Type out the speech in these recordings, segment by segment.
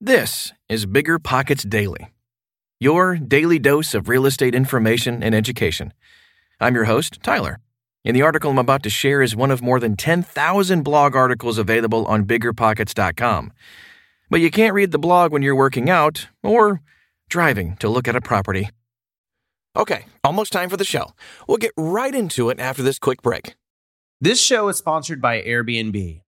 This is Bigger Pockets Daily, your daily dose of real estate information and education. I'm your host, Tyler, and the article I'm about to share is one of more than 10,000 blog articles available on biggerpockets.com. But you can't read the blog when you're working out or driving to look at a property. Okay, almost time for the show. We'll get right into it after this quick break. This show is sponsored by Airbnb.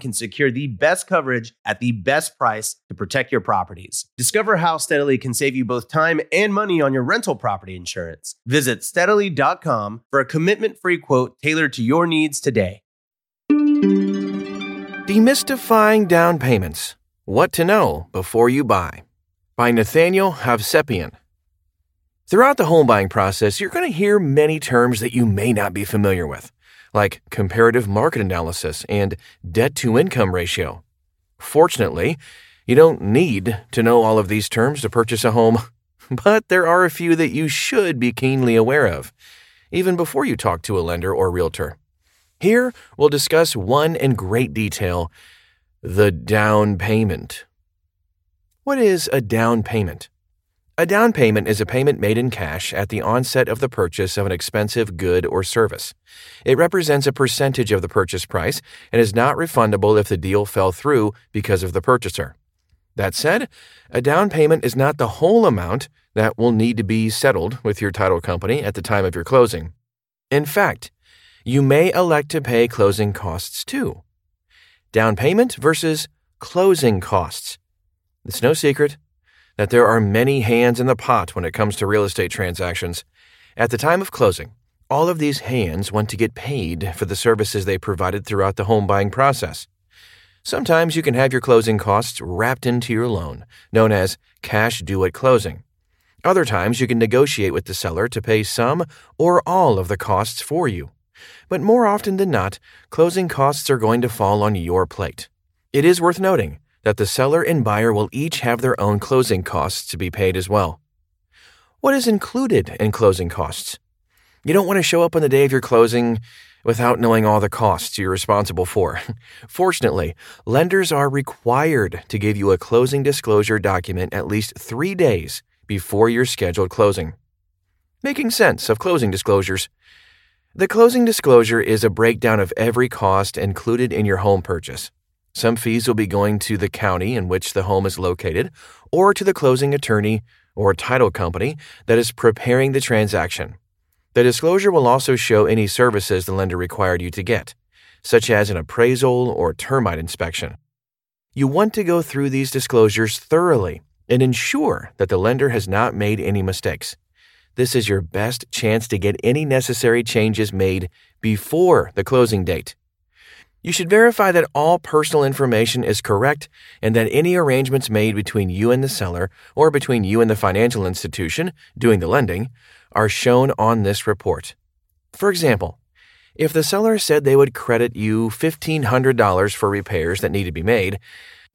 can secure the best coverage at the best price to protect your properties. Discover how Steadily can save you both time and money on your rental property insurance. Visit steadily.com for a commitment free quote tailored to your needs today. Demystifying Down Payments What to Know Before You Buy by Nathaniel Hovsepian. Throughout the home buying process, you're going to hear many terms that you may not be familiar with like comparative market analysis and debt to income ratio. Fortunately, you don't need to know all of these terms to purchase a home, but there are a few that you should be keenly aware of, even before you talk to a lender or realtor. Here, we'll discuss one in great detail the down payment. What is a down payment? A down payment is a payment made in cash at the onset of the purchase of an expensive good or service. It represents a percentage of the purchase price and is not refundable if the deal fell through because of the purchaser. That said, a down payment is not the whole amount that will need to be settled with your title company at the time of your closing. In fact, you may elect to pay closing costs too. Down payment versus closing costs. It's no secret that there are many hands in the pot when it comes to real estate transactions. At the time of closing, all of these hands want to get paid for the services they provided throughout the home buying process. Sometimes you can have your closing costs wrapped into your loan, known as cash due at closing. Other times you can negotiate with the seller to pay some or all of the costs for you. But more often than not, closing costs are going to fall on your plate. It is worth noting that the seller and buyer will each have their own closing costs to be paid as well. What is included in closing costs? You don't want to show up on the day of your closing without knowing all the costs you're responsible for. Fortunately, lenders are required to give you a closing disclosure document at least three days before your scheduled closing. Making sense of closing disclosures. The closing disclosure is a breakdown of every cost included in your home purchase. Some fees will be going to the county in which the home is located, or to the closing attorney or title company that is preparing the transaction. The disclosure will also show any services the lender required you to get, such as an appraisal or termite inspection. You want to go through these disclosures thoroughly and ensure that the lender has not made any mistakes. This is your best chance to get any necessary changes made before the closing date. You should verify that all personal information is correct and that any arrangements made between you and the seller or between you and the financial institution doing the lending are shown on this report. For example, if the seller said they would credit you $1,500 for repairs that need to be made,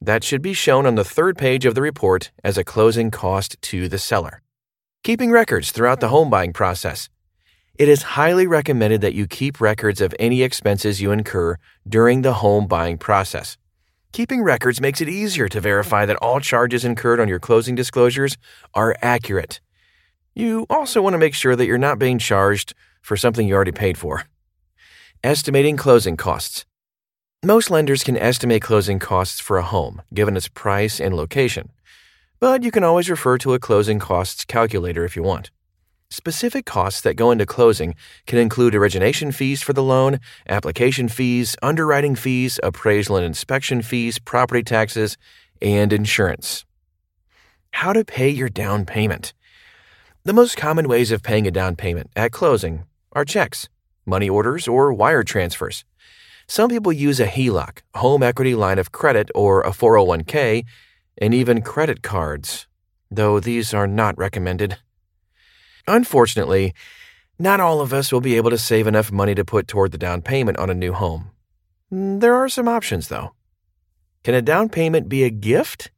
that should be shown on the third page of the report as a closing cost to the seller. Keeping records throughout the home buying process. It is highly recommended that you keep records of any expenses you incur during the home buying process. Keeping records makes it easier to verify that all charges incurred on your closing disclosures are accurate. You also want to make sure that you're not being charged for something you already paid for. Estimating closing costs. Most lenders can estimate closing costs for a home, given its price and location, but you can always refer to a closing costs calculator if you want. Specific costs that go into closing can include origination fees for the loan, application fees, underwriting fees, appraisal and inspection fees, property taxes, and insurance. How to pay your down payment. The most common ways of paying a down payment at closing are checks, money orders, or wire transfers. Some people use a HELOC, home equity line of credit, or a 401k, and even credit cards, though these are not recommended. Unfortunately, not all of us will be able to save enough money to put toward the down payment on a new home. Mm, there are some options, though. Can a down payment be a gift?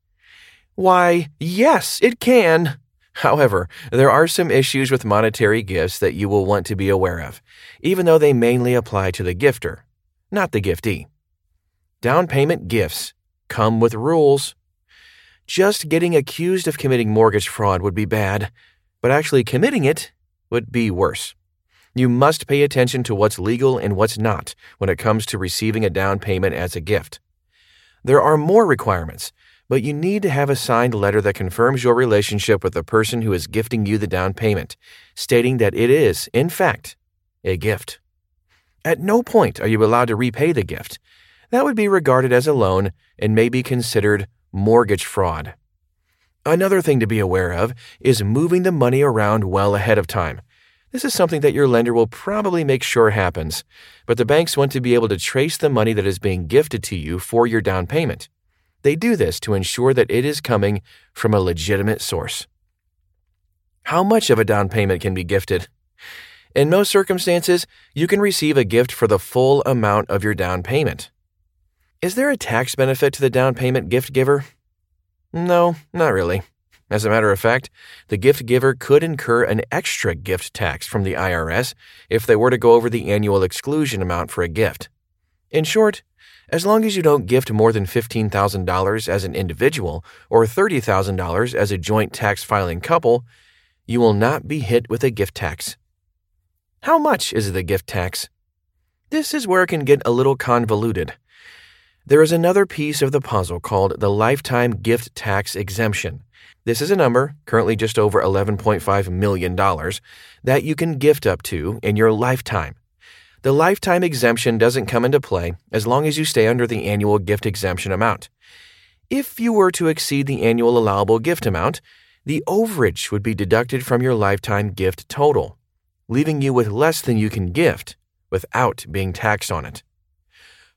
Why, yes, it can. However, there are some issues with monetary gifts that you will want to be aware of, even though they mainly apply to the gifter, not the giftee. Down payment gifts come with rules. Just getting accused of committing mortgage fraud would be bad, but actually committing it would be worse. You must pay attention to what's legal and what's not when it comes to receiving a down payment as a gift. There are more requirements, but you need to have a signed letter that confirms your relationship with the person who is gifting you the down payment, stating that it is, in fact, a gift. At no point are you allowed to repay the gift. That would be regarded as a loan and may be considered mortgage fraud. Another thing to be aware of is moving the money around well ahead of time. This is something that your lender will probably make sure happens, but the banks want to be able to trace the money that is being gifted to you for your down payment. They do this to ensure that it is coming from a legitimate source. How much of a down payment can be gifted? In most circumstances, you can receive a gift for the full amount of your down payment. Is there a tax benefit to the down payment gift giver? No, not really. As a matter of fact, the gift giver could incur an extra gift tax from the IRS if they were to go over the annual exclusion amount for a gift. In short, as long as you don't gift more than $15,000 as an individual or $30,000 as a joint tax filing couple, you will not be hit with a gift tax. How much is the gift tax? This is where it can get a little convoluted. There is another piece of the puzzle called the lifetime gift tax exemption. This is a number, currently just over $11.5 million, that you can gift up to in your lifetime. The lifetime exemption doesn't come into play as long as you stay under the annual gift exemption amount. If you were to exceed the annual allowable gift amount, the overage would be deducted from your lifetime gift total, leaving you with less than you can gift without being taxed on it.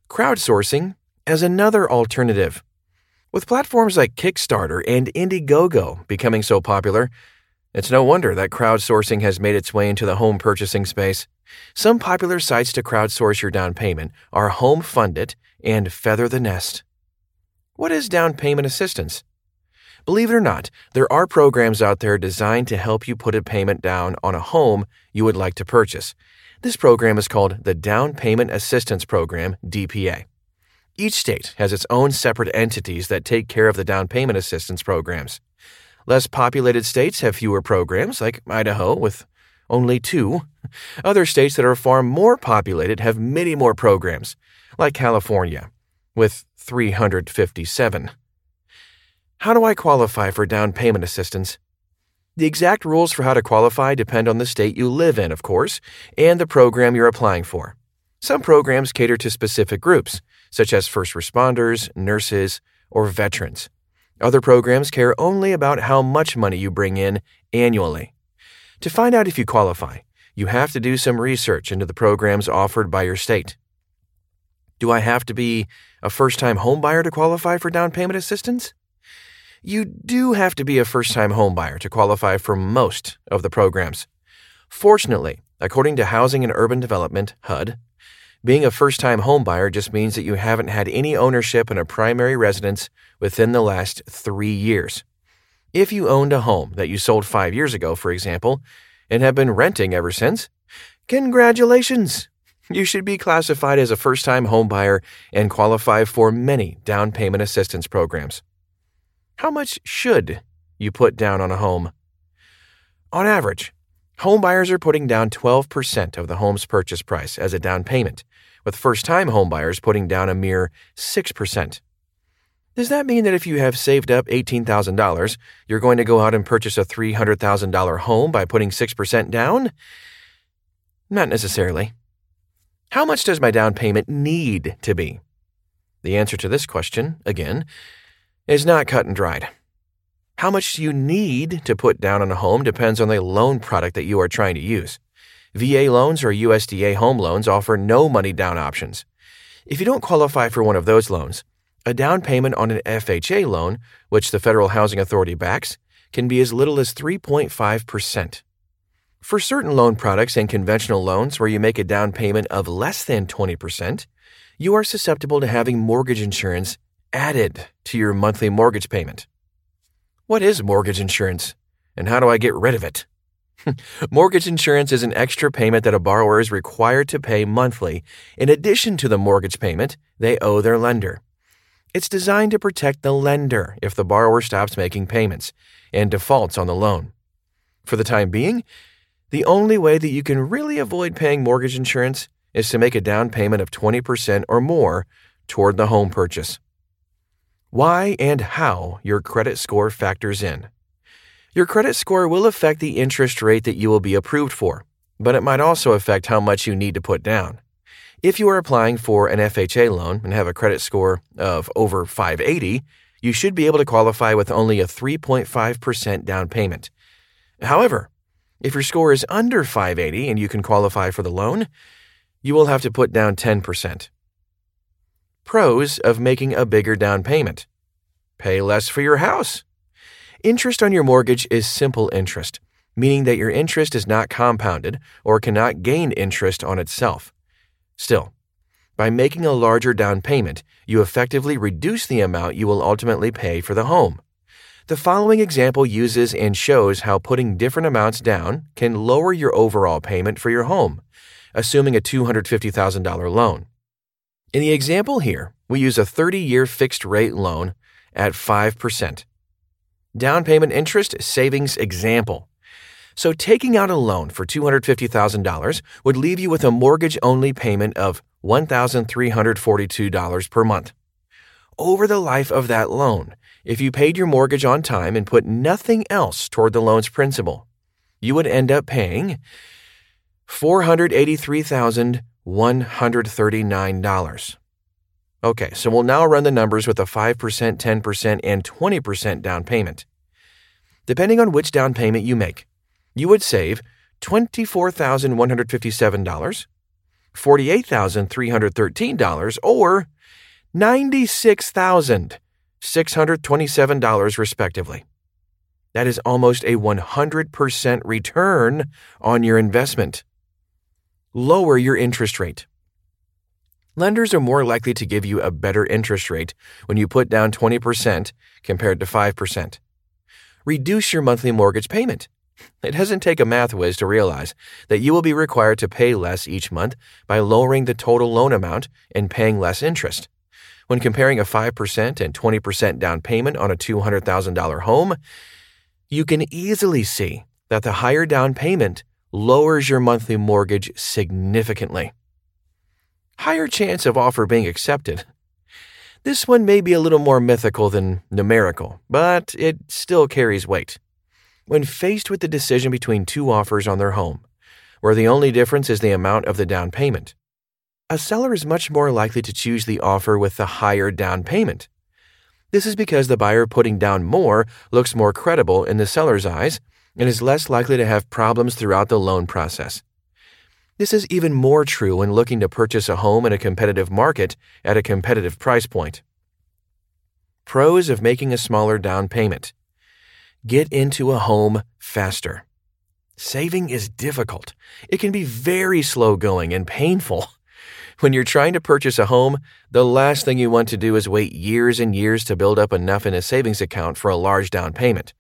Crowdsourcing as another alternative. With platforms like Kickstarter and Indiegogo becoming so popular, it's no wonder that crowdsourcing has made its way into the home purchasing space. Some popular sites to crowdsource your down payment are Home Fundit and Feather the Nest. What is down payment assistance? Believe it or not, there are programs out there designed to help you put a payment down on a home you would like to purchase. This program is called the Down Payment Assistance Program, DPA. Each state has its own separate entities that take care of the down payment assistance programs. Less populated states have fewer programs, like Idaho, with only two. Other states that are far more populated have many more programs, like California, with 357. How do I qualify for down payment assistance? The exact rules for how to qualify depend on the state you live in, of course, and the program you're applying for. Some programs cater to specific groups, such as first responders, nurses, or veterans. Other programs care only about how much money you bring in annually. To find out if you qualify, you have to do some research into the programs offered by your state. Do I have to be a first time homebuyer to qualify for down payment assistance? You do have to be a first time homebuyer to qualify for most of the programs. Fortunately, according to Housing and Urban Development, HUD, being a first time homebuyer just means that you haven't had any ownership in a primary residence within the last three years. If you owned a home that you sold five years ago, for example, and have been renting ever since, congratulations! You should be classified as a first time homebuyer and qualify for many down payment assistance programs. How much should you put down on a home? On average, homebuyers are putting down 12% of the home's purchase price as a down payment, with first time homebuyers putting down a mere 6%. Does that mean that if you have saved up $18,000, you're going to go out and purchase a $300,000 home by putting 6% down? Not necessarily. How much does my down payment need to be? The answer to this question, again, is not cut and dried. How much you need to put down on a home depends on the loan product that you are trying to use. VA loans or USDA home loans offer no money down options. If you don't qualify for one of those loans, a down payment on an FHA loan, which the Federal Housing Authority backs, can be as little as 3.5%. For certain loan products and conventional loans where you make a down payment of less than 20%, you are susceptible to having mortgage insurance added to your monthly mortgage payment. What is mortgage insurance, and how do I get rid of it? mortgage insurance is an extra payment that a borrower is required to pay monthly in addition to the mortgage payment they owe their lender. It's designed to protect the lender if the borrower stops making payments and defaults on the loan. For the time being, the only way that you can really avoid paying mortgage insurance is to make a down payment of 20% or more toward the home purchase. Why and how your credit score factors in. Your credit score will affect the interest rate that you will be approved for, but it might also affect how much you need to put down. If you are applying for an FHA loan and have a credit score of over 580, you should be able to qualify with only a 3.5% down payment. However, if your score is under 580 and you can qualify for the loan, you will have to put down 10%. Pros of making a bigger down payment pay less for your house. Interest on your mortgage is simple interest, meaning that your interest is not compounded or cannot gain interest on itself. Still, by making a larger down payment, you effectively reduce the amount you will ultimately pay for the home. The following example uses and shows how putting different amounts down can lower your overall payment for your home, assuming a $250,000 loan. In the example here, we use a 30 year fixed rate loan at 5%. Down payment interest savings example. So, taking out a loan for $250,000 would leave you with a mortgage only payment of $1,342 per month. Over the life of that loan, if you paid your mortgage on time and put nothing else toward the loan's principal, you would end up paying $483,139. Okay, so we'll now run the numbers with a 5%, 10%, and 20% down payment. Depending on which down payment you make, you would save $24,157, $48,313, or $96,627 respectively. That is almost a 100% return on your investment. Lower your interest rate. Lenders are more likely to give you a better interest rate when you put down 20% compared to 5%. Reduce your monthly mortgage payment. It doesn't take a math whiz to realize that you will be required to pay less each month by lowering the total loan amount and paying less interest. When comparing a 5% and 20% down payment on a $200,000 home, you can easily see that the higher down payment lowers your monthly mortgage significantly. Higher chance of offer being accepted. This one may be a little more mythical than numerical, but it still carries weight. When faced with the decision between two offers on their home, where the only difference is the amount of the down payment, a seller is much more likely to choose the offer with the higher down payment. This is because the buyer putting down more looks more credible in the seller's eyes and is less likely to have problems throughout the loan process. This is even more true when looking to purchase a home in a competitive market at a competitive price point. Pros of making a smaller down payment. Get into a home faster. Saving is difficult. It can be very slow going and painful. When you're trying to purchase a home, the last thing you want to do is wait years and years to build up enough in a savings account for a large down payment.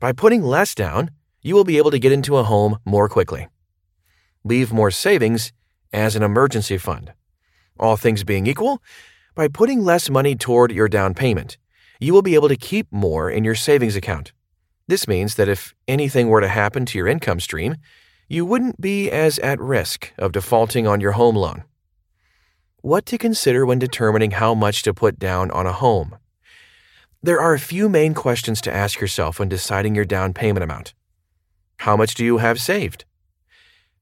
By putting less down, you will be able to get into a home more quickly. Leave more savings as an emergency fund. All things being equal, by putting less money toward your down payment, you will be able to keep more in your savings account. This means that if anything were to happen to your income stream, you wouldn't be as at risk of defaulting on your home loan. What to consider when determining how much to put down on a home. There are a few main questions to ask yourself when deciding your down payment amount. How much do you have saved?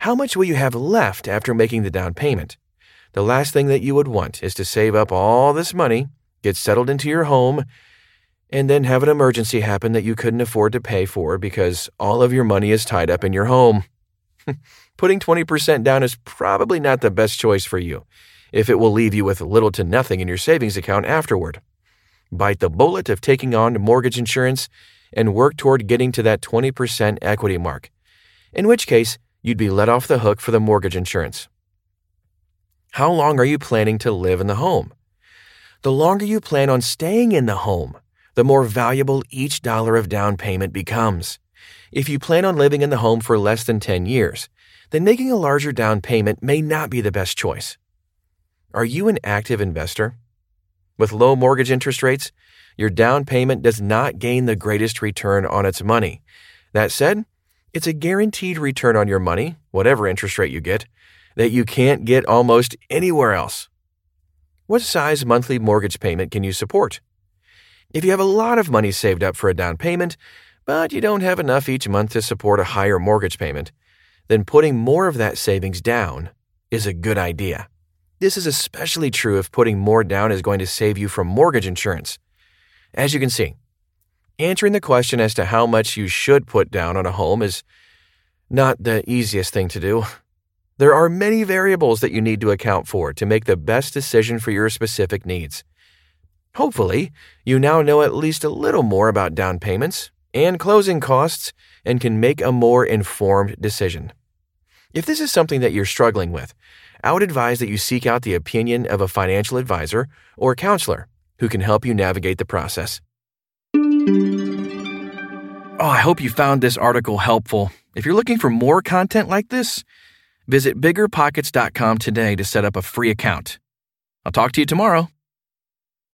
How much will you have left after making the down payment? The last thing that you would want is to save up all this money, get settled into your home, and then have an emergency happen that you couldn't afford to pay for because all of your money is tied up in your home. Putting 20% down is probably not the best choice for you if it will leave you with little to nothing in your savings account afterward. Bite the bullet of taking on mortgage insurance and work toward getting to that 20% equity mark, in which case you'd be let off the hook for the mortgage insurance. How long are you planning to live in the home? The longer you plan on staying in the home, the more valuable each dollar of down payment becomes. If you plan on living in the home for less than 10 years, then making a larger down payment may not be the best choice. Are you an active investor? With low mortgage interest rates, your down payment does not gain the greatest return on its money. That said, it's a guaranteed return on your money, whatever interest rate you get, that you can't get almost anywhere else. What size monthly mortgage payment can you support? If you have a lot of money saved up for a down payment, but you don't have enough each month to support a higher mortgage payment, then putting more of that savings down is a good idea. This is especially true if putting more down is going to save you from mortgage insurance. As you can see, answering the question as to how much you should put down on a home is not the easiest thing to do. There are many variables that you need to account for to make the best decision for your specific needs. Hopefully, you now know at least a little more about down payments and closing costs and can make a more informed decision. If this is something that you're struggling with, I would advise that you seek out the opinion of a financial advisor or counselor who can help you navigate the process. Oh, I hope you found this article helpful. If you're looking for more content like this, visit biggerpockets.com today to set up a free account. I'll talk to you tomorrow.